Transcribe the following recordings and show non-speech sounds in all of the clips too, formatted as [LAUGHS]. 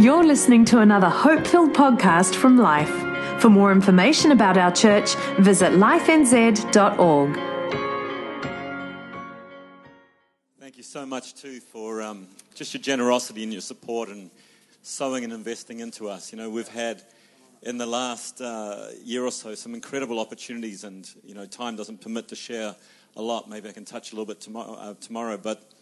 You're listening to another hope filled podcast from Life. For more information about our church, visit lifenz.org. Thank you so much, too, for um, just your generosity and your support and sowing and investing into us. You know, we've had in the last uh, year or so some incredible opportunities, and, you know, time doesn't permit to share a lot. Maybe I can touch a little bit tomorrow, uh, tomorrow but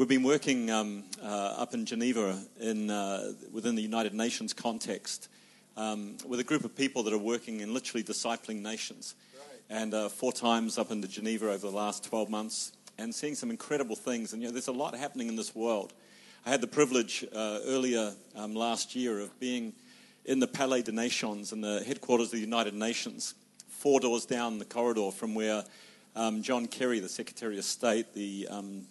We've been working um, uh, up in Geneva in, uh, within the United Nations context um, with a group of people that are working in literally discipling nations. Right. And uh, four times up into Geneva over the last 12 months and seeing some incredible things. And you know, there's a lot happening in this world. I had the privilege uh, earlier um, last year of being in the Palais des Nations, in the headquarters of the United Nations, four doors down the corridor from where um, John Kerry, the Secretary of State, the um,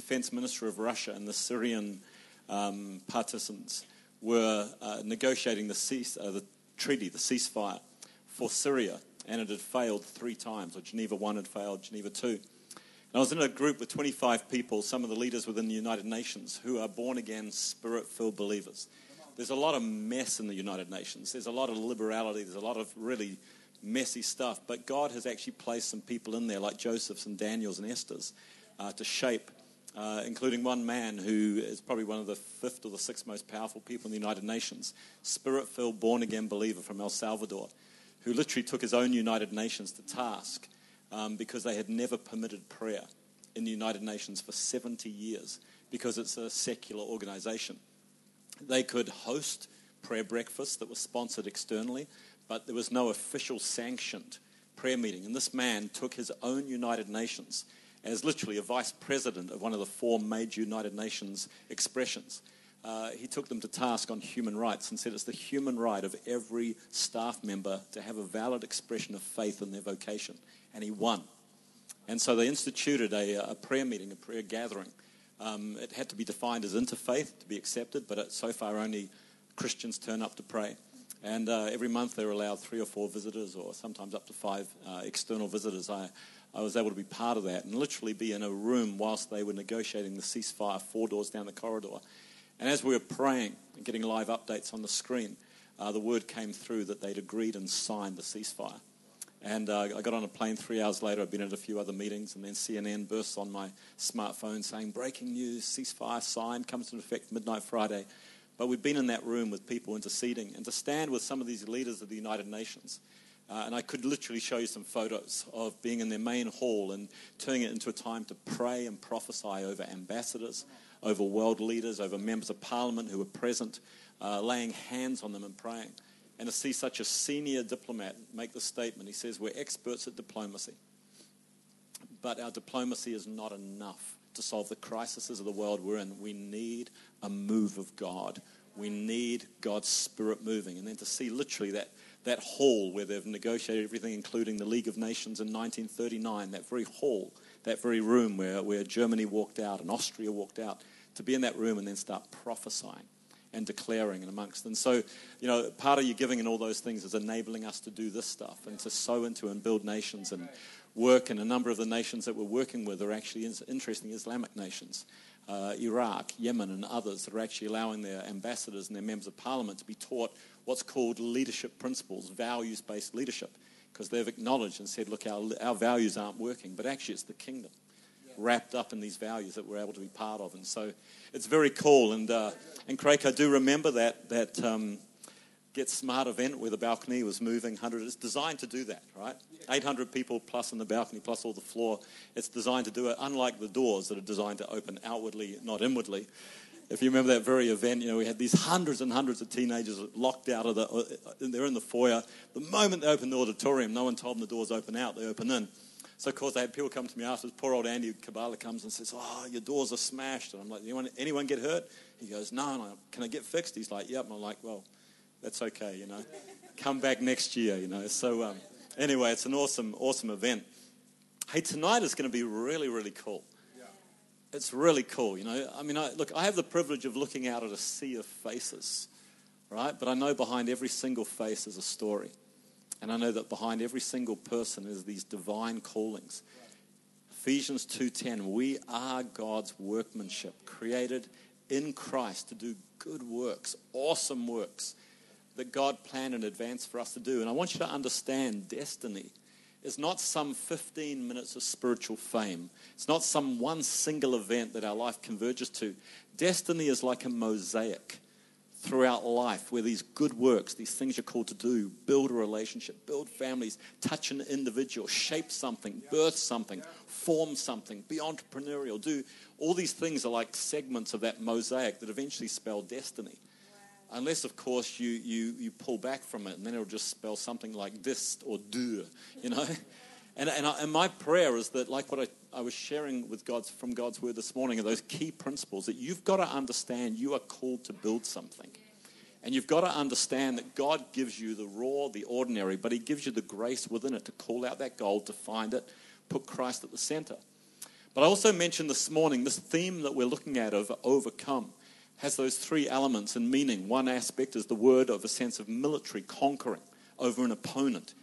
defense minister of Russia and the Syrian um, partisans were uh, negotiating the, cease, uh, the treaty, the ceasefire for Syria, and it had failed three times. Or Geneva 1 had failed, Geneva 2. And I was in a group with 25 people, some of the leaders within the United Nations, who are born again, spirit filled believers. There's a lot of mess in the United Nations. There's a lot of liberality. There's a lot of really messy stuff. But God has actually placed some people in there, like Joseph's and Daniel's and Esther's, uh, to shape uh, including one man who is probably one of the fifth or the sixth most powerful people in the United Nations, spirit filled, born again believer from El Salvador, who literally took his own United Nations to task um, because they had never permitted prayer in the United Nations for 70 years because it's a secular organization. They could host prayer breakfasts that were sponsored externally, but there was no official sanctioned prayer meeting. And this man took his own United Nations as literally a vice president of one of the four major United Nations expressions. Uh, he took them to task on human rights and said it's the human right of every staff member to have a valid expression of faith in their vocation. And he won. And so they instituted a, a prayer meeting, a prayer gathering. Um, it had to be defined as interfaith to be accepted, but it, so far only Christians turn up to pray. And uh, every month they're allowed three or four visitors, or sometimes up to five uh, external visitors. I, I was able to be part of that and literally be in a room whilst they were negotiating the ceasefire four doors down the corridor. And as we were praying and getting live updates on the screen, uh, the word came through that they'd agreed and signed the ceasefire. And uh, I got on a plane three hours later. I'd been at a few other meetings, and then CNN bursts on my smartphone saying, Breaking news, ceasefire signed, comes into effect midnight Friday. But we've been in that room with people interceding, and to stand with some of these leaders of the United Nations uh, and I could literally show you some photos of being in their main hall and turning it into a time to pray and prophesy over ambassadors, over world leaders, over members of parliament who were present, uh, laying hands on them and praying. And to see such a senior diplomat make the statement, he says, We're experts at diplomacy, but our diplomacy is not enough to solve the crises of the world we're in. We need a move of God. We need God's Spirit moving. And then to see literally that that hall where they've negotiated everything, including the League of Nations in 1939, that very hall, that very room where, where Germany walked out and Austria walked out, to be in that room and then start prophesying and declaring and amongst. Them. And so, you know, part of your giving and all those things is enabling us to do this stuff and to sow into and build nations and work. And a number of the nations that we're working with are actually interesting Islamic nations. Uh, Iraq, Yemen, and others that are actually allowing their ambassadors and their members of parliament to be taught what's called leadership principles, values based leadership, because they've acknowledged and said, look, our, our values aren't working, but actually it's the kingdom wrapped up in these values that we're able to be part of. And so it's very cool. And, uh, and Craig, I do remember that, that um, Get Smart event where the balcony was moving 100. It's designed to do that, right? 800 people plus in the balcony, plus all the floor. It's designed to do it, unlike the doors that are designed to open outwardly, not inwardly if you remember that very event, you know, we had these hundreds and hundreds of teenagers locked out of the, uh, they're in the foyer. The moment they opened the auditorium, no one told them the doors open out, they open in. So, of course, they had people come to me afterwards. Poor old Andy Kabbalah comes and says, Oh, your doors are smashed. And I'm like, anyone, anyone get hurt? He goes, No, no. Can I get fixed? He's like, Yep. And I'm like, Well, that's okay, you know. Come back next year, you know. So, um, anyway, it's an awesome, awesome event. Hey, tonight is going to be really, really cool it's really cool, you know. I mean, I, look, I have the privilege of looking out at a sea of faces, right? But I know behind every single face is a story. And I know that behind every single person is these divine callings. Ephesians 2:10, we are God's workmanship, created in Christ to do good works, awesome works that God planned in advance for us to do. And I want you to understand destiny is not some 15 minutes of spiritual fame. It's not some one single event that our life converges to. Destiny is like a mosaic throughout life where these good works, these things you're called to do, build a relationship, build families, touch an individual, shape something, birth something, form something, be entrepreneurial, do all these things are like segments of that mosaic that eventually spell destiny. Unless, of course, you, you, you pull back from it and then it'll just spell something like this or do, you know? [LAUGHS] And, and, I, and my prayer is that, like what I, I was sharing with God's, from God's word this morning, are those key principles that you've got to understand you are called to build something. And you've got to understand that God gives you the raw, the ordinary, but He gives you the grace within it to call out that goal, to find it, put Christ at the center. But I also mentioned this morning this theme that we're looking at of overcome has those three elements and meaning. One aspect is the word of a sense of military conquering over an opponent.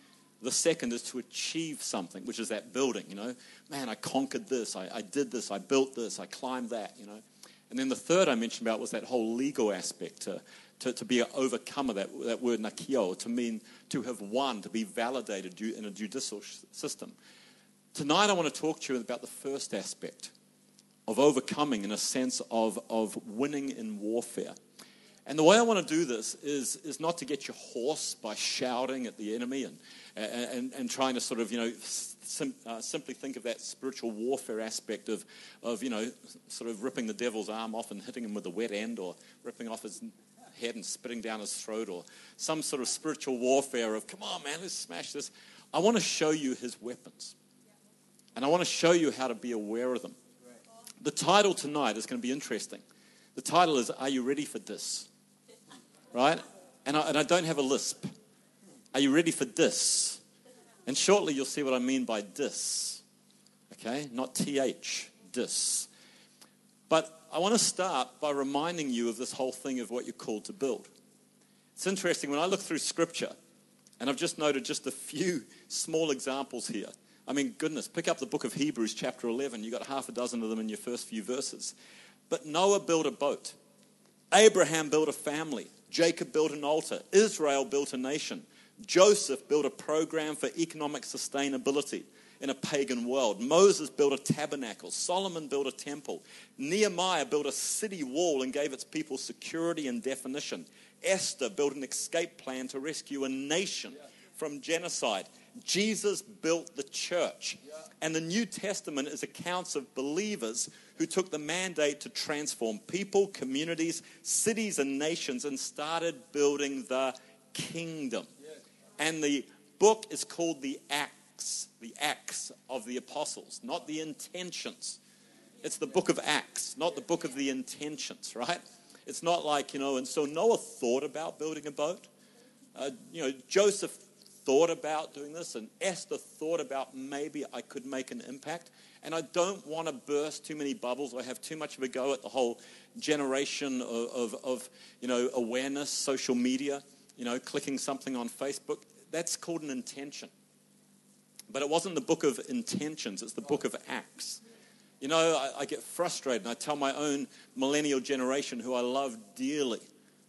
The second is to achieve something, which is that building, you know. Man, I conquered this, I, I did this, I built this, I climbed that, you know. And then the third I mentioned about was that whole legal aspect, to, to, to be an overcomer, that, that word nakio, to mean to have won, to be validated in a judicial system. Tonight I want to talk to you about the first aspect of overcoming in a sense of, of winning in warfare. And the way I want to do this is, is not to get your horse by shouting at the enemy and, and, and trying to sort of, you know, sim, uh, simply think of that spiritual warfare aspect of, of, you know, sort of ripping the devil's arm off and hitting him with a wet end or ripping off his head and spitting down his throat or some sort of spiritual warfare of, come on, man, let's smash this. I want to show you his weapons. And I want to show you how to be aware of them. The title tonight is going to be interesting. The title is Are You Ready for This? Right? And I, and I don't have a lisp. Are you ready for this? And shortly you'll see what I mean by this. Okay? Not TH, this. But I want to start by reminding you of this whole thing of what you're called to build. It's interesting when I look through scripture, and I've just noted just a few [LAUGHS] small examples here. I mean, goodness, pick up the book of Hebrews, chapter 11. You've got half a dozen of them in your first few verses. But Noah built a boat, Abraham built a family, Jacob built an altar, Israel built a nation, Joseph built a program for economic sustainability in a pagan world. Moses built a tabernacle. Solomon built a temple. Nehemiah built a city wall and gave its people security and definition. Esther built an escape plan to rescue a nation from genocide. Jesus built the church. And the New Testament is accounts of believers who took the mandate to transform people, communities, cities, and nations and started building the kingdom. And the book is called the Acts, the Acts of the Apostles, not the intentions. It's the book of Acts, not the book of the intentions, right? It's not like, you know, and so Noah thought about building a boat. Uh, you know, Joseph thought about doing this, and Esther thought about maybe I could make an impact. And I don't want to burst too many bubbles or have too much of a go at the whole generation of, of, of you know, awareness, social media, you know, clicking something on Facebook. That's called an intention. But it wasn't the book of intentions, it's the book of acts. You know, I, I, get frustrated and I tell my own millennial generation who I love dearly.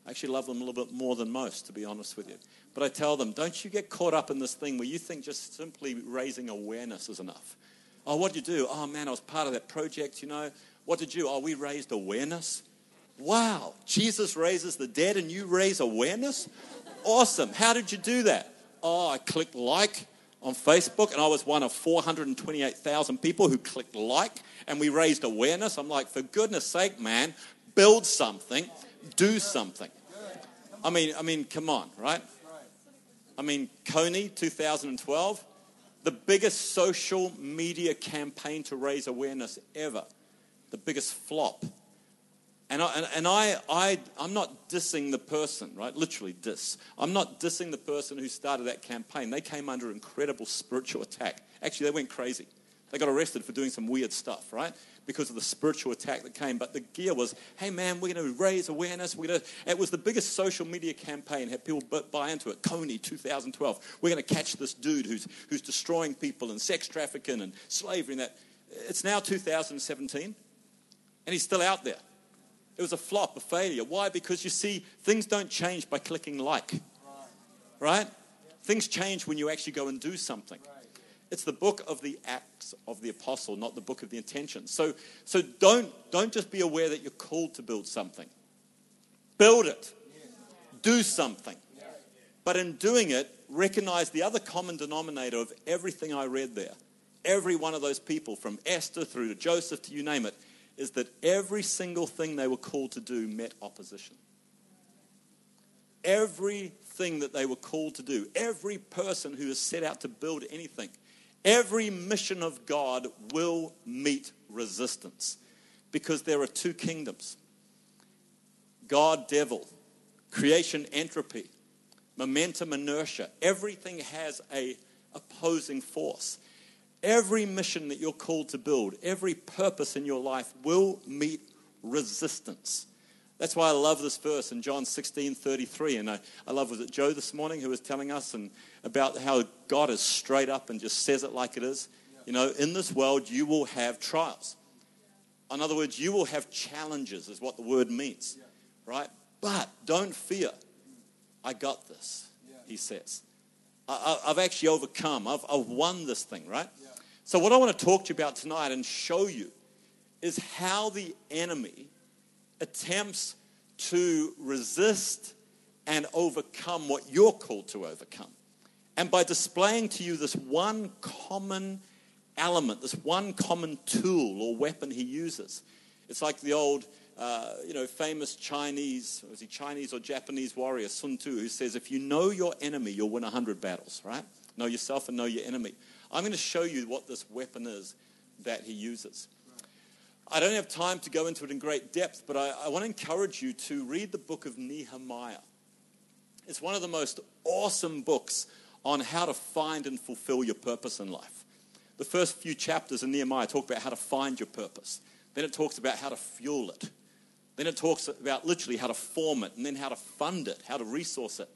I actually love them a little bit more than most, to be honest with you. But I tell them, don't you get caught up in this thing where you think just simply raising awareness is enough. Oh, what did you do? Oh, man, I was part of that project, you know. What did you? Oh, we raised awareness. Wow, Jesus raises the dead and you raise awareness? Awesome. How did you do that? Oh, I clicked like on Facebook and I was one of 428,000 people who clicked like and we raised awareness. I'm like, for goodness sake, man, build something, do something. I mean, I mean, come on, right? I mean, Kony 2012, the biggest social media campaign to raise awareness ever, the biggest flop. And, I, and, and I, I, I'm not dissing the person, right? Literally diss. I'm not dissing the person who started that campaign. They came under incredible spiritual attack. Actually, they went crazy. They got arrested for doing some weird stuff, right? Because of the spiritual attack that came. But the gear was, hey man, we're going to raise awareness. We're going to, it was the biggest social media campaign. Had people buy into it. Kony 2012. We're going to catch this dude who's who's destroying people and sex trafficking and slavery and that. It's now 2017, and he's still out there. It was a flop, a failure. Why? Because you see, things don't change by clicking like. Right? Things change when you actually go and do something. It's the book of the acts of the apostle, not the book of the intentions. So, so don't, don't just be aware that you're called to build something. Build it. Do something. But in doing it, recognize the other common denominator of everything I read there. Every one of those people, from Esther through to Joseph to you name it, is that every single thing they were called to do met opposition. Everything that they were called to do, every person who has set out to build anything, every mission of God will meet resistance because there are two kingdoms God, devil, creation, entropy, momentum, inertia. Everything has a opposing force. Every mission that you're called to build, every purpose in your life will meet resistance. That's why I love this verse in John 16 33. And I, I love, was it Joe this morning who was telling us and about how God is straight up and just says it like it is? You know, in this world, you will have trials. In other words, you will have challenges, is what the word means, right? But don't fear. I got this, he says. I, have actually overcome. I've, I've, won this thing, right? So, what I want to talk to you about tonight and show you is how the enemy attempts to resist and overcome what you're called to overcome. And by displaying to you this one common element, this one common tool or weapon he uses. It's like the old uh, you know, famous Chinese, was he Chinese or Japanese warrior, Sun Tzu, who says, if you know your enemy, you'll win 100 battles, right? Know yourself and know your enemy. I'm going to show you what this weapon is that he uses. I don't have time to go into it in great depth, but I, I want to encourage you to read the book of Nehemiah. It's one of the most awesome books on how to find and fulfill your purpose in life. The first few chapters in Nehemiah talk about how to find your purpose. Then it talks about how to fuel it. Then it talks about literally how to form it and then how to fund it, how to resource it.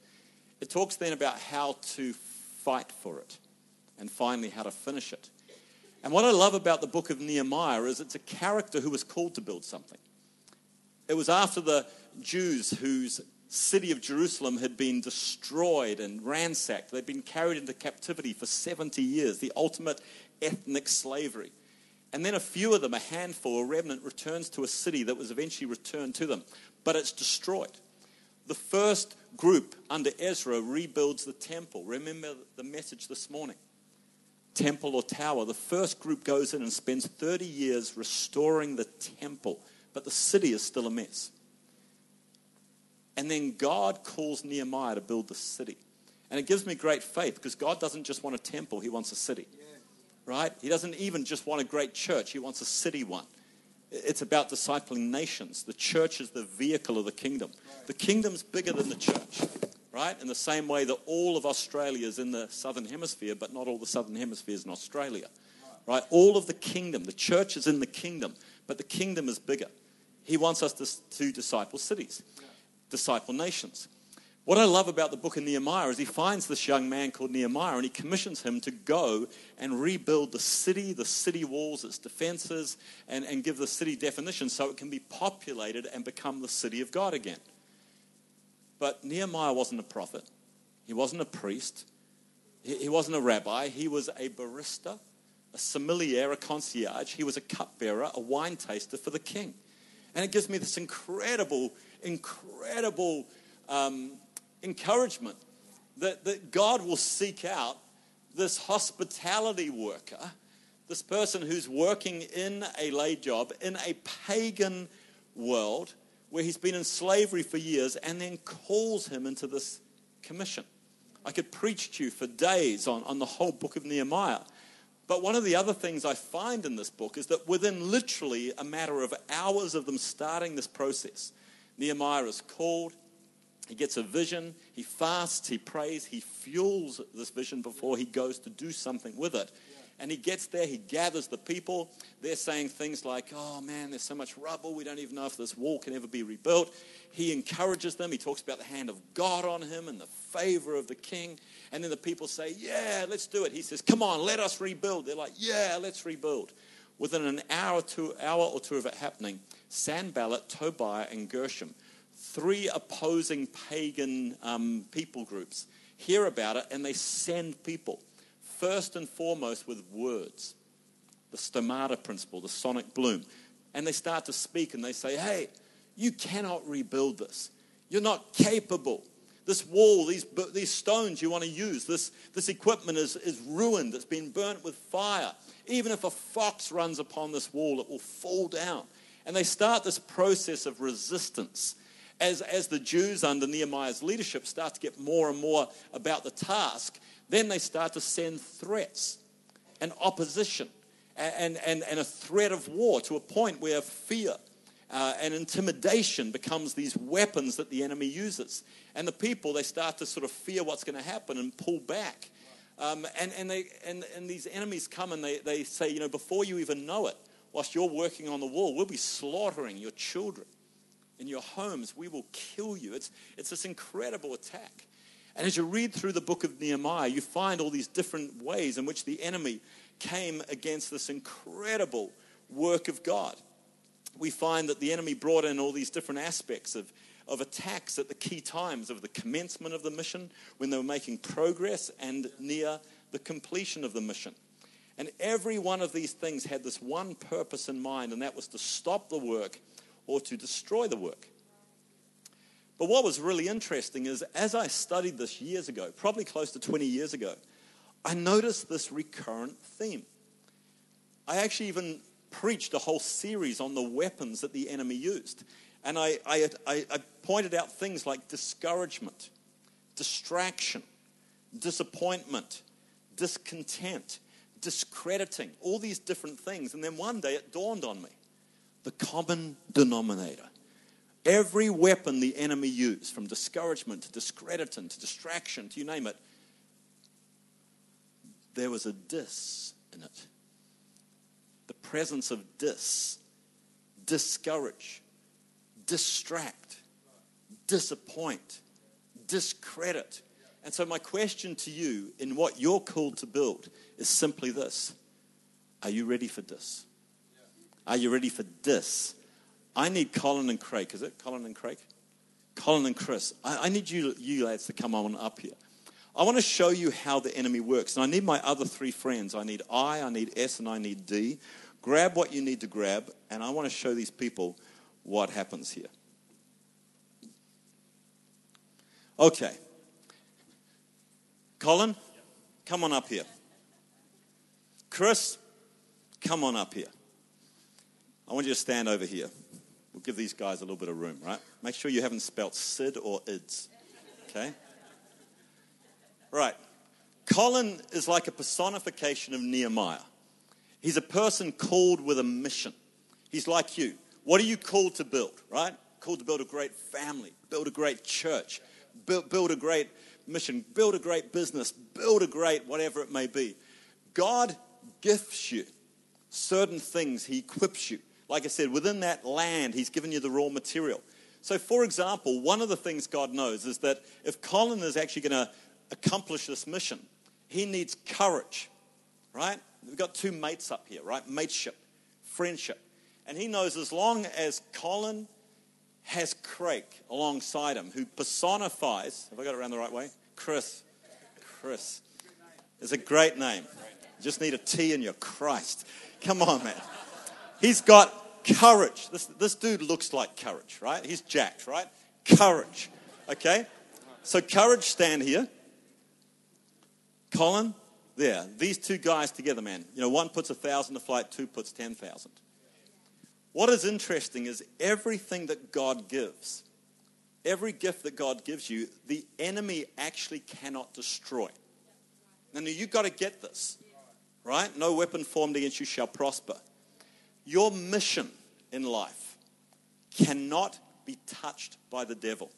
It talks then about how to fight for it and finally how to finish it. And what I love about the book of Nehemiah is it's a character who was called to build something. It was after the Jews whose city of Jerusalem had been destroyed and ransacked. They'd been carried into captivity for 70 years, the ultimate ethnic slavery. And then a few of them, a handful, a remnant, returns to a city that was eventually returned to them, but it's destroyed. The first group under Ezra rebuilds the temple. Remember the message this morning temple or tower. The first group goes in and spends 30 years restoring the temple, but the city is still a mess. And then God calls Nehemiah to build the city. And it gives me great faith because God doesn't just want a temple, He wants a city right? He doesn't even just want a great church, he wants a city one. It's about discipling nations. The church is the vehicle of the kingdom. The kingdom's bigger than the church, right? In the same way that all of Australia is in the southern hemisphere, but not all the southern hemisphere is in Australia, right? All of the kingdom, the church is in the kingdom, but the kingdom is bigger. He wants us to, to disciple cities, disciple nations. What I love about the book of Nehemiah is he finds this young man called Nehemiah and he commissions him to go and rebuild the city, the city walls, its defenses, and, and give the city definition so it can be populated and become the city of God again. But Nehemiah wasn't a prophet, he wasn't a priest, he, he wasn't a rabbi, he was a barista, a sommelier, a concierge, he was a cupbearer, a wine taster for the king. And it gives me this incredible, incredible. Um, encouragement that, that God will seek out this hospitality worker, this person who's working in a lay job in a pagan world where he's been in slavery for years and then calls him into this commission. I could preach to you for days on, on the whole book of Nehemiah. But one of the other things I find in this book is that within literally a matter of hours of them starting this process, Nehemiah is called, he gets a vision, he fasts, he prays, he fuels this vision before he goes to do something with it. And he gets there, he gathers the people. They're saying things like, Oh man, there's so much rubble, we don't even know if this wall can ever be rebuilt. He encourages them, he talks about the hand of God on him and the favor of the king. And then the people say, Yeah, let's do it. He says, Come on, let us rebuild. They're like, Yeah, let's rebuild. Within an hour, two, hour or two of it happening, Sanballat, Tobiah, and Gershom, three opposing pagan um, people groups, hear about it and they send people, first and foremost with words, the stomata principle, the sonic bloom. And they start to speak and they say, hey, you cannot rebuild this. You're not capable. This wall, these, these stones you want to use, this, this equipment is, is ruined. It's been burnt with fire. Even if a fox runs upon this wall, it will fall down. And they start this process of resistance. As, as the Jews under Nehemiah's leadership start to get more and more about the task, then they start to send threats and opposition and, and, and a threat of war to a point where fear uh, and intimidation becomes these weapons that the enemy uses. And the people, they start to sort of fear what's going to happen and pull back. Um, and, and, they, and, and these enemies come and they, they say, you know, before you even know it, whilst you're working on the wall, we'll be slaughtering your children in your homes. We will kill you. It's, it's this incredible attack. And as you read through the book of Nehemiah, you find all these different ways in which the enemy came against this incredible work of God. We find that the enemy brought in all these different aspects of, of attacks at the key times of the commencement of the mission, when they were making progress, and near the completion of the mission. And every one of these things had this one purpose in mind, and that was to stop the work or to destroy the work. But what was really interesting is as I studied this years ago, probably close to 20 years ago, I noticed this recurrent theme. I actually even preached a whole series on the weapons that the enemy used. And I, I, I, I pointed out things like discouragement, distraction, disappointment, discontent, discrediting, all these different things. And then one day it dawned on me the common denominator. Every weapon the enemy used, from discouragement to discrediting to distraction to you name it, there was a dis in it. Presence of dis, discourage, distract, disappoint, discredit. And so, my question to you in what you're called to build is simply this Are you ready for this? Are you ready for this? I need Colin and Craig. Is it Colin and Craig? Colin and Chris. I, I need you, you lads to come on up here. I want to show you how the enemy works. And I need my other three friends. I need I, I need S, and I need D. Grab what you need to grab, and I want to show these people what happens here. Okay. Colin, come on up here. Chris, come on up here. I want you to stand over here. We'll give these guys a little bit of room, right? Make sure you haven't spelt Sid or IDS. Okay? Right. Colin is like a personification of Nehemiah. He's a person called with a mission. He's like you. What are you called to build, right? Called to build a great family, build a great church, build, build a great mission, build a great business, build a great whatever it may be. God gifts you certain things, He equips you. Like I said, within that land, He's given you the raw material. So, for example, one of the things God knows is that if Colin is actually going to accomplish this mission, he needs courage, right? We've got two mates up here, right? Mateship, friendship. And he knows as long as Colin has Craig alongside him, who personifies, have I got it around the right way? Chris. Chris. Is a great name. You just need a T in your Christ. Come on, man. He's got courage. This, this dude looks like courage, right? He's jacked, right? Courage. Okay? So, courage, stand here. Colin, there. These two guys together, man. You know, one puts a thousand to flight, two puts 10,000. What is interesting is everything that God gives, every gift that God gives you, the enemy actually cannot destroy. Now, you've got to get this, right? No weapon formed against you shall prosper. Your mission in life cannot be touched by the devil.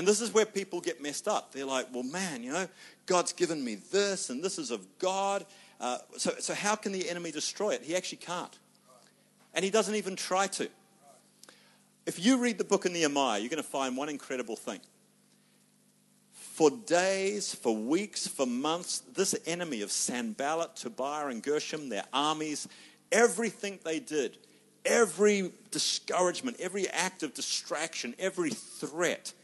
And this is where people get messed up. They're like, well, man, you know, God's given me this, and this is of God. Uh, so, so, how can the enemy destroy it? He actually can't. And he doesn't even try to. If you read the book of Nehemiah, you're going to find one incredible thing. For days, for weeks, for months, this enemy of Sanballat, Tobiah, and Gershom, their armies, everything they did, every discouragement, every act of distraction, every threat,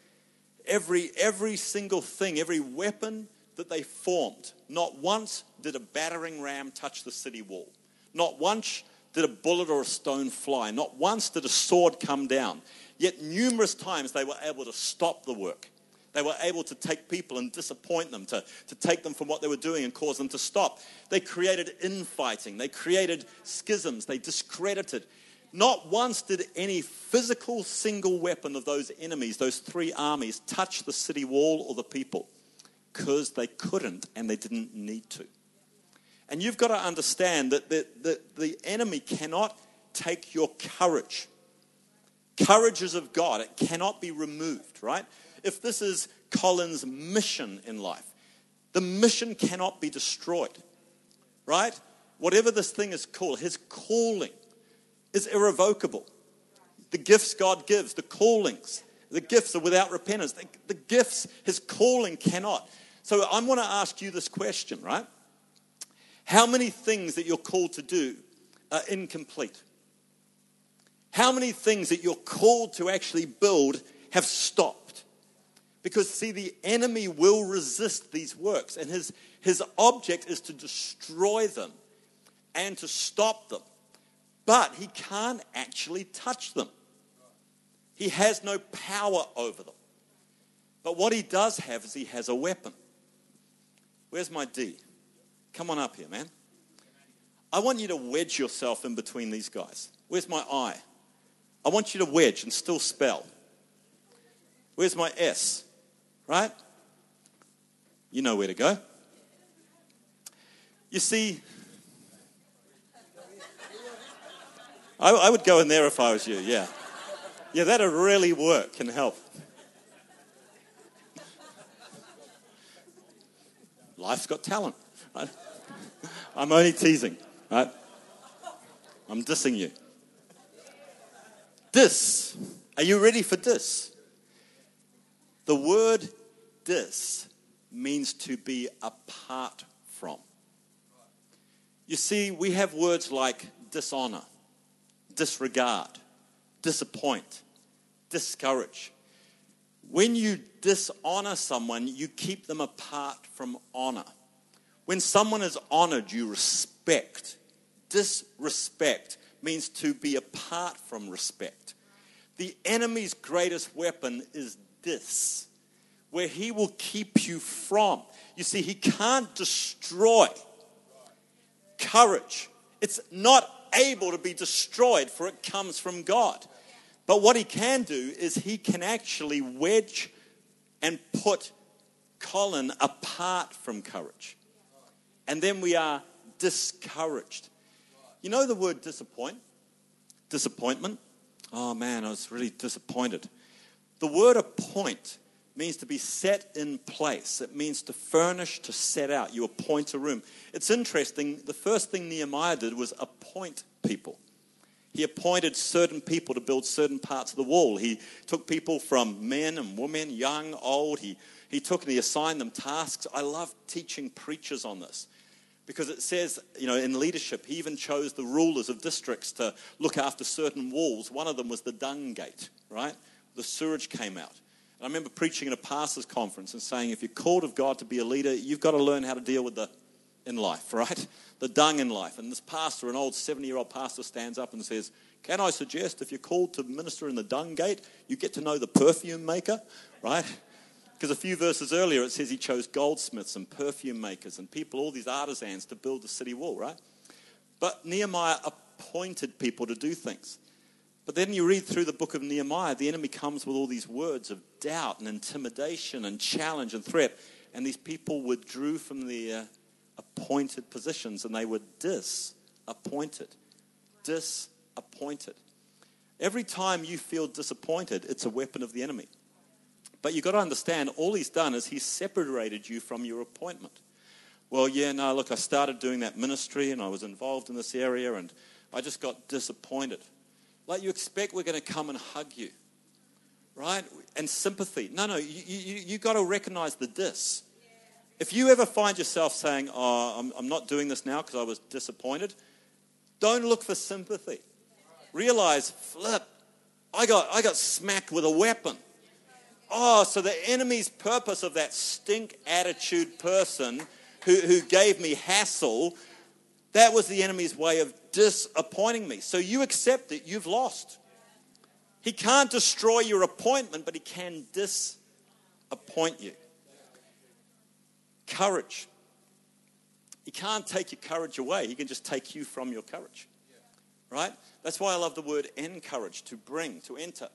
every, every single thing, every weapon that they formed, not once did a battering ram touch the city wall. Not once did a bullet or a stone fly. Not once did a sword come down. Yet numerous times they were able to stop the work. They were able to take people and disappoint them, to, to take them from what they were doing and cause them to stop. They created infighting, they created schisms, they discredited. Not once did any physical single weapon of those enemies, those three armies, touch the city wall or the people because they couldn't and they didn't need to. And you've got to understand that the, the, the enemy cannot take your courage. Courage is of God, it cannot be removed, right? If this is Colin's mission in life, the mission cannot be destroyed, right? Whatever this thing is called, his calling is irrevocable. The gifts God gives, the callings, the gifts are without repentance. The, the gifts, his calling cannot. So I want to ask you this question, right? How many things that you're called to do are incomplete? How many things that you're called to actually build have stopped? Because, see, the enemy will resist these works, and his, his object is to destroy them and to stop them. But he can't actually touch them, he has no power over them. But what he does have is he has a weapon. Where's my D? Come on up here, man. I want you to wedge yourself in between these guys. Where's my I? I want you to wedge and still spell. Where's my S? Right? You know where to go. You see, I, I would go in there if I was you, yeah. Yeah, that'd really work and help. Life's got talent. Right? I'm only teasing, right? I'm dissing you. This, are you ready for this? The word dis means to be apart from. You see, we have words like dishonor, disregard, disappoint, discourage. When you dishonor someone, you keep them apart from honor. When someone is honored, you respect. Disrespect means to be apart from respect. The enemy's greatest weapon is this, where he will keep you from. You see, he can't destroy courage. It's not able to be destroyed, for it comes from God. But what he can do is he can actually wedge and put Colin apart from courage and then we are discouraged. You know the word disappoint? Disappointment? Oh man, I was really disappointed. The word appoint means to be set in place. It means to furnish, to set out. You appoint a room. It's interesting. The first thing Nehemiah did was appoint people. He appointed certain people to build certain parts of the wall. He took people from men and women, young, old. He, he took and he assigned them tasks. I love teaching preachers on this because it says, you know, in leadership, he even chose the rulers of districts to look after certain walls. One of them was the dung gate, right? The sewage came out. And I remember preaching at a pastor's conference and saying, if you're called of God to be a leader, you've got to learn how to deal with the in life, right? [LAUGHS] The dung in life. And this pastor, an old 70 year old pastor, stands up and says, Can I suggest if you're called to minister in the dung gate, you get to know the perfume maker, right? Because a few verses earlier it says he chose goldsmiths and perfume makers and people, all these artisans, to build the city wall, right? But Nehemiah appointed people to do things. But then you read through the book of Nehemiah, the enemy comes with all these words of doubt and intimidation and challenge and threat. And these people withdrew from their appointed positions and they were disappointed. Disappointed. Every time you feel disappointed, it's a weapon of the enemy. But you've got to understand, all he's done is he's separated you from your appointment. Well, yeah, no, look, I started doing that ministry and I was involved in this area and I just got disappointed. Like you expect we're going to come and hug you, right? And sympathy. No, no, you, you, you got to recognize the dis. If you ever find yourself saying, oh, I'm, I'm not doing this now because I was disappointed, Don't look for sympathy. Realize, flip, I got, I got smacked with a weapon. Oh, so the enemy's purpose of that stink attitude person who, who gave me hassle, that was the enemy's way of disappointing me. So you accept it, you've lost. He can't destroy your appointment, but he can disappoint you. Courage. He can't take your courage away, he can just take you from your courage. Right? That's why I love the word encourage, to bring, to enter.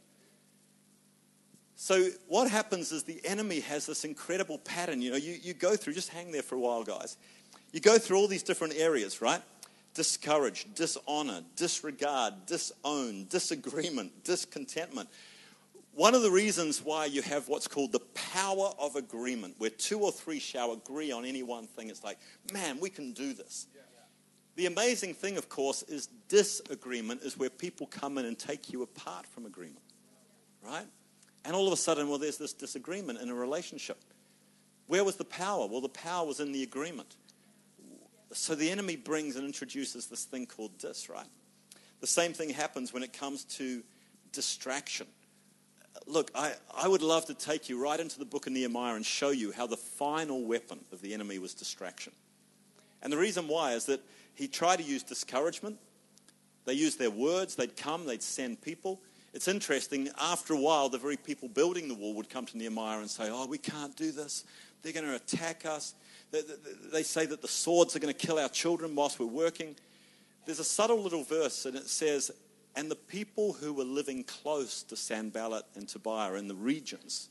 So, what happens is the enemy has this incredible pattern. You know, you, you go through, just hang there for a while, guys. You go through all these different areas, right? Discourage, dishonor, disregard, disown, disagreement, discontentment. One of the reasons why you have what's called the power of agreement, where two or three shall agree on any one thing, it's like, man, we can do this. The amazing thing, of course, is disagreement is where people come in and take you apart from agreement, right? And all of a sudden, well, there's this disagreement in a relationship. Where was the power? Well, the power was in the agreement. So the enemy brings and introduces this thing called dis, right? The same thing happens when it comes to distraction. Look, I, I would love to take you right into the book of Nehemiah and show you how the final weapon of the enemy was distraction. And the reason why is that he tried to use discouragement. They used their words, they'd come, they'd send people. It's interesting, after a while, the very people building the wall would come to Nehemiah and say, Oh, we can't do this. They're going to attack us. They say that the swords are going to kill our children whilst we're working. There's a subtle little verse, and it says, And the people who were living close to Sanballat and Tobiah in the regions,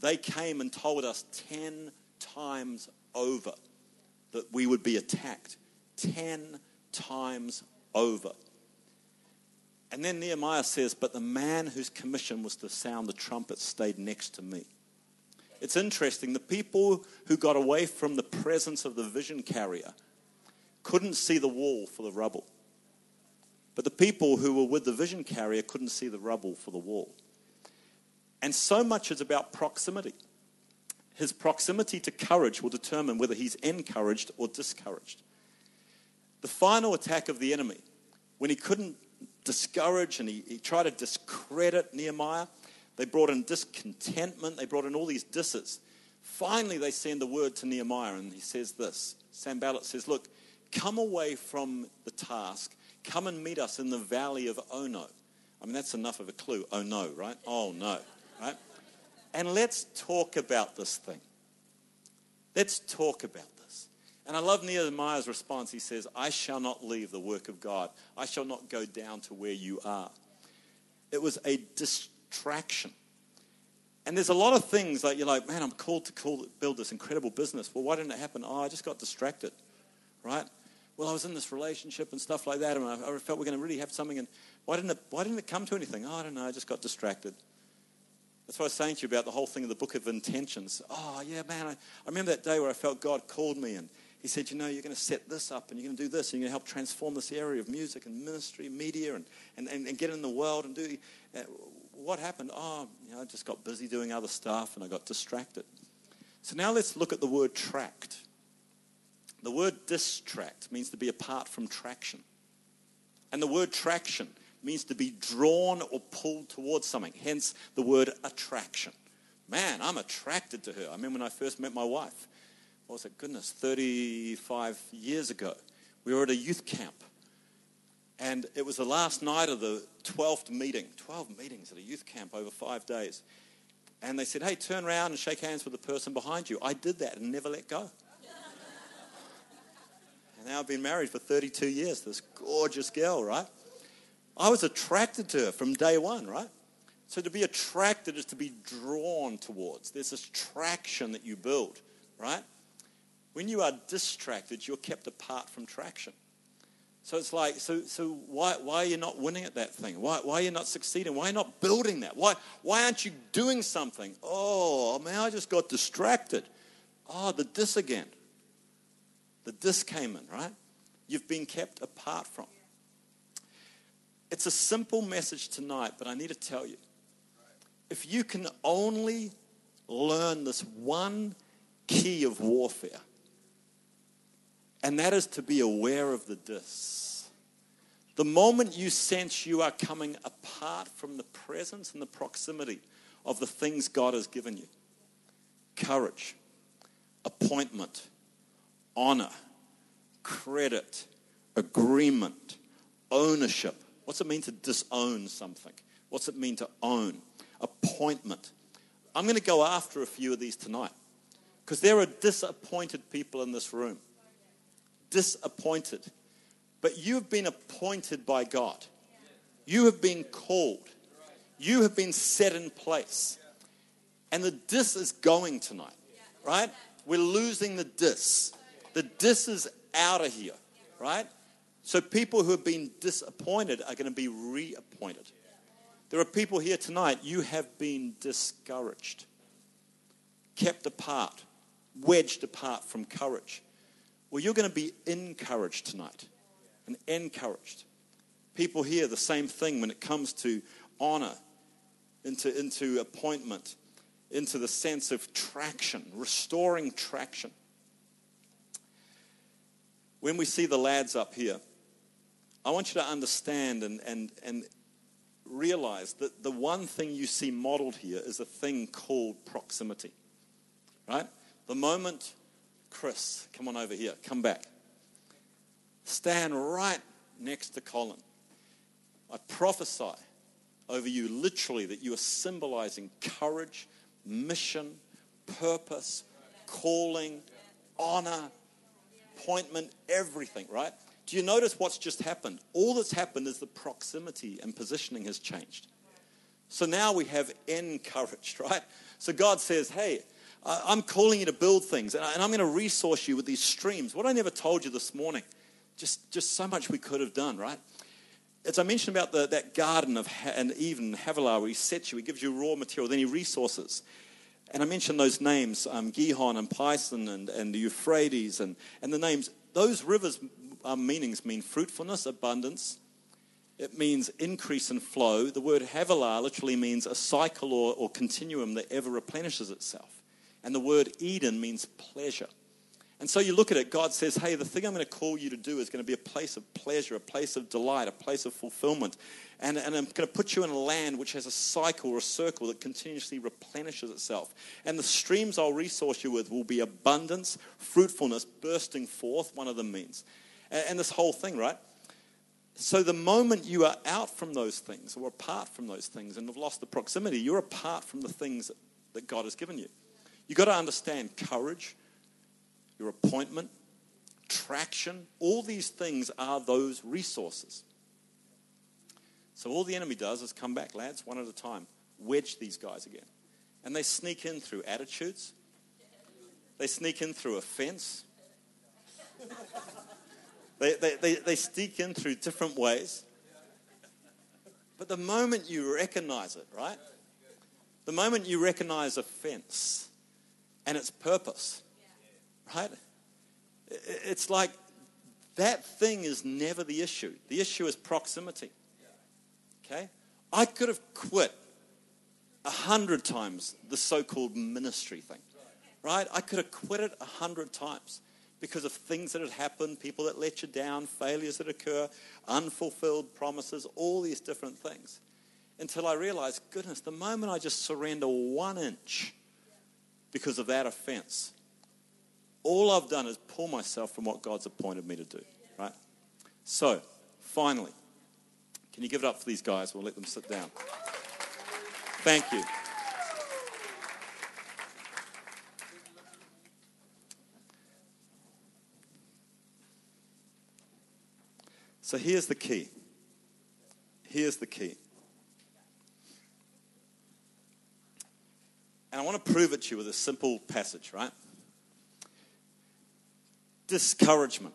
they came and told us 10 times over that we would be attacked. 10 times over. And then Nehemiah says, But the man whose commission was to sound the trumpet stayed next to me. It's interesting. The people who got away from the presence of the vision carrier couldn't see the wall for the rubble. But the people who were with the vision carrier couldn't see the rubble for the wall. And so much is about proximity. His proximity to courage will determine whether he's encouraged or discouraged. The final attack of the enemy, when he couldn't discourage and he, he tried to discredit Nehemiah, they brought in discontentment. They brought in all these disses. Finally, they send the word to Nehemiah, and he says this Sanballat says, Look, come away from the task. Come and meet us in the valley of Ono. I mean, that's enough of a clue. Oh no, right? Oh no, right? And let's talk about this thing. Let's talk about this. And I love Nehemiah's response. He says, I shall not leave the work of God, I shall not go down to where you are. It was a distress traction. And there's a lot of things like you're like, man, I'm called to call, build this incredible business. Well, why didn't it happen? Oh, I just got distracted, right? Well, I was in this relationship and stuff like that, and I, I felt we're going to really have something. And why didn't it? Why didn't it come to anything? Oh, I don't know. I just got distracted. That's what I was saying to you about the whole thing of the book of intentions. Oh, yeah, man. I, I remember that day where I felt God called me and he said, You know, you're going to set this up and you're going to do this and you're going to help transform this area of music and ministry, media, and, and, and, and get in the world and do. Uh, what happened? Oh, you know, I just got busy doing other stuff and I got distracted. So now let's look at the word tract. The word distract means to be apart from traction. And the word traction means to be drawn or pulled towards something, hence the word attraction. Man, I'm attracted to her. I remember when I first met my wife. What was it? Goodness, 35 years ago. We were at a youth camp. And it was the last night of the 12th meeting, 12 meetings at a youth camp over five days. And they said, hey, turn around and shake hands with the person behind you. I did that and never let go. [LAUGHS] and now I've been married for 32 years, this gorgeous girl, right? I was attracted to her from day one, right? So to be attracted is to be drawn towards. There's this traction that you build, right? When you are distracted, you're kept apart from traction. So it's like, so, so why, why are you not winning at that thing? Why, why are you not succeeding? Why are you not building that? Why, why aren't you doing something? Oh, man, I just got distracted. Oh, the dis again. The dis came in, right? You've been kept apart from. It's a simple message tonight, but I need to tell you. If you can only learn this one key of warfare, And that is to be aware of the dis. The moment you sense you are coming apart from the presence and the proximity of the things God has given you courage, appointment, honor, credit, agreement, ownership. What's it mean to disown something? What's it mean to own? Appointment. I'm going to go after a few of these tonight because there are disappointed people in this room. Disappointed. But you've been appointed by God. You have been called. You have been set in place. And the dis is going tonight, right? We're losing the dis. The dis is out of here, right? So people who have been disappointed are going to be reappointed. There are people here tonight, you have been discouraged, kept apart, wedged apart from courage. Well, you're going to be encouraged tonight and encouraged. People hear the same thing when it comes to honor, into, into appointment, into the sense of traction, restoring traction. When we see the lads up here, I want you to understand and, and, and realize that the one thing you see modeled here is a thing called proximity. Right? The moment, Chris, come on over here, come back. Stand right next to Colin. I prophesy over you literally that you are symbolizing courage, mission, purpose, calling, honor, appointment, everything, right? Do you notice what's just happened? All that's happened is the proximity and positioning has changed. So now we have encouraged, [LAUGHS] right? So God says, hey, I'm calling you to build things, and I'm going to resource you with these streams. What I never told you this morning, just, just so much we could have done, right? As I mentioned about the, that garden of and even Havilah, where he sets you, he gives you raw material, then he resources. And I mentioned those names, um, Gihon and Pison and, and the Euphrates and, and the names. Those rivers our meanings mean fruitfulness, abundance. It means increase and flow. The word Havilah literally means a cycle or, or continuum that ever replenishes itself. And the word Eden means pleasure. And so you look at it, God says, hey, the thing I'm going to call you to do is going to be a place of pleasure, a place of delight, a place of fulfillment. And, and I'm going to put you in a land which has a cycle or a circle that continuously replenishes itself. And the streams I'll resource you with will be abundance, fruitfulness, bursting forth, one of them means and, and this whole thing, right? So the moment you are out from those things or apart from those things and have lost the proximity, you're apart from the things that God has given you. You've got to understand courage, your appointment, traction, all these things are those resources. So all the enemy does is come back, lads, one at a time, wedge these guys again. And they sneak in through attitudes, they sneak in through offense. [LAUGHS] They, they, they, they sneak in through different ways. But the moment you recognize it, right? The moment you recognize offense and its purpose, right? It's like that thing is never the issue. The issue is proximity. Okay? I could have quit a hundred times the so called ministry thing, right? I could have quit it a hundred times because of things that had happened, people that let you down, failures that occur, unfulfilled promises, all these different things. Until I realized, goodness, the moment I just surrender one inch because of that offense, all I've done is pull myself from what God's appointed me to do, right? So, finally, can you give it up for these guys? We'll let them sit down. Thank you. So here's the key. Here's the key. And I want to prove it to you with a simple passage, right? Discouragement.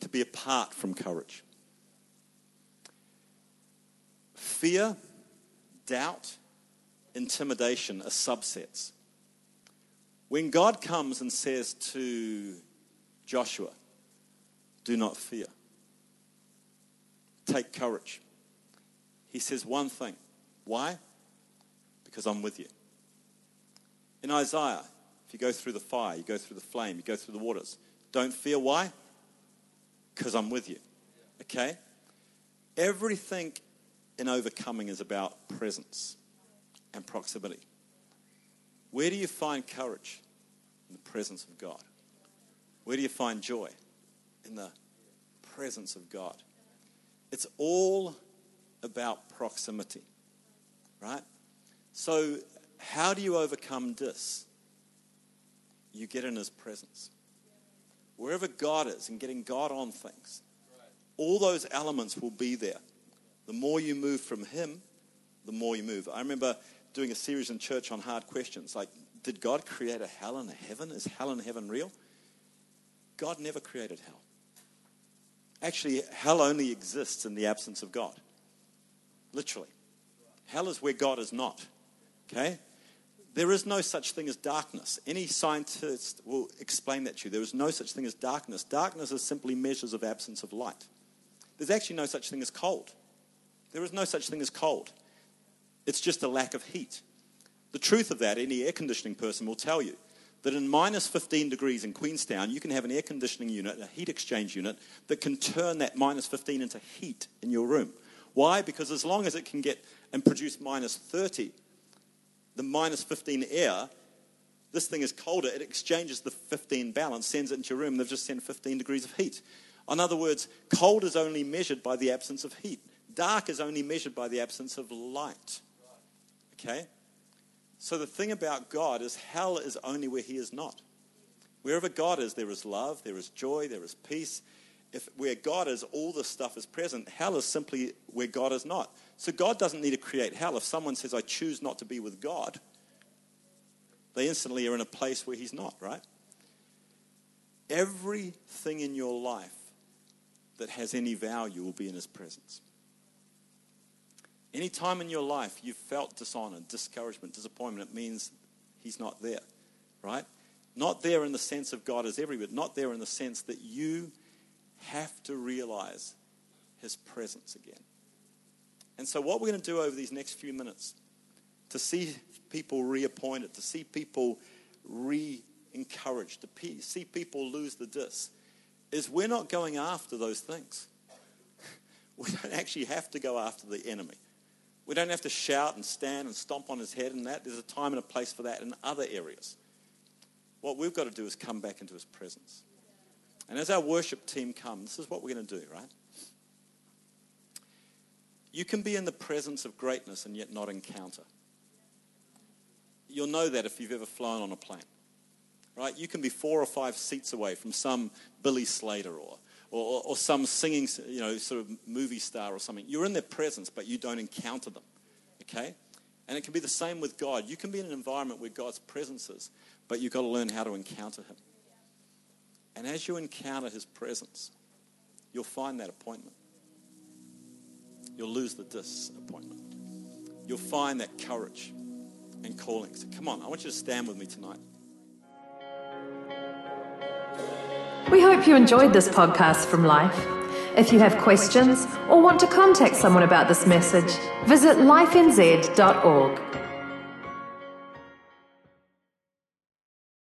To be apart from courage. Fear, doubt, intimidation are subsets. When God comes and says to Joshua, do not fear. Take courage. He says one thing. Why? Because I'm with you. In Isaiah, if you go through the fire, you go through the flame, you go through the waters, Don't fear. Why? Because I'm with you. Okay? Everything in overcoming is about presence and proximity. Where do you find courage? In the presence of God. Where do you find joy? In the presence of God. It's all about proximity, right? So, how do you overcome this? You get in His presence. Wherever God is and getting God on things, all those elements will be there. The more you move from Him, the more you move. I remember doing a series in church on hard questions like, did God create a hell and a heaven? Is hell and heaven real? God never created hell. Actually, hell only exists in the absence of God. Literally. Hell is where God is not. Okay? There is no such thing as darkness. Any scientist will explain that to you. There is no such thing as darkness. Darkness is simply measures of absence of light. There's actually no such thing as cold. There is no such thing as cold. It's just a lack of heat. The truth of that, any air conditioning person will tell you that in minus 15 degrees in Queenstown, you can have an air conditioning unit, a heat exchange unit, that can turn that minus 15 into heat in your room. Why? Because as long as it can get and produce minus 30, the minus 15 air, this thing is colder. It exchanges the 15 balance, sends it into your room. They've just sent 15 degrees of heat. In other words, cold is only measured by the absence of heat. Dark is only measured by the absence of light. Okay? So the thing about God is hell is only where he is not. Wherever God is, there is love, there is joy, there is peace. If where God is, all this stuff is present. Hell is simply where God is not. So God doesn't need to create hell. If someone says, I choose not to be with God, they instantly are in a place where he's not, right? Everything in your life that has any value will be in his presence. Any time in your life you've felt dishonor, discouragement, disappointment, it means he's not there, right? Not there in the sense of God is everywhere, not there in the sense that you have to realize his presence again. And so, what we're going to do over these next few minutes to see people reappointed, to see people re encouraged, to see people lose the dis, is we're not going after those things. [LAUGHS] We don't actually have to go after the enemy. We don't have to shout and stand and stomp on his head and that. There's a time and a place for that in other areas. What we've got to do is come back into his presence. And as our worship team comes, this is what we're going to do, right? You can be in the presence of greatness and yet not encounter. You'll know that if you've ever flown on a plane, right? You can be four or five seats away from some Billy Slater or or, or some singing, you know, sort of movie star or something. You're in their presence, but you don't encounter them. Okay? And it can be the same with God. You can be in an environment where God's presence is, but you've got to learn how to encounter Him. And as you encounter His presence, you'll find that appointment. You'll lose the disappointment. You'll find that courage and calling. So come on, I want you to stand with me tonight. We hope you enjoyed this podcast from Life. If you have questions or want to contact someone about this message, visit lifenz.org.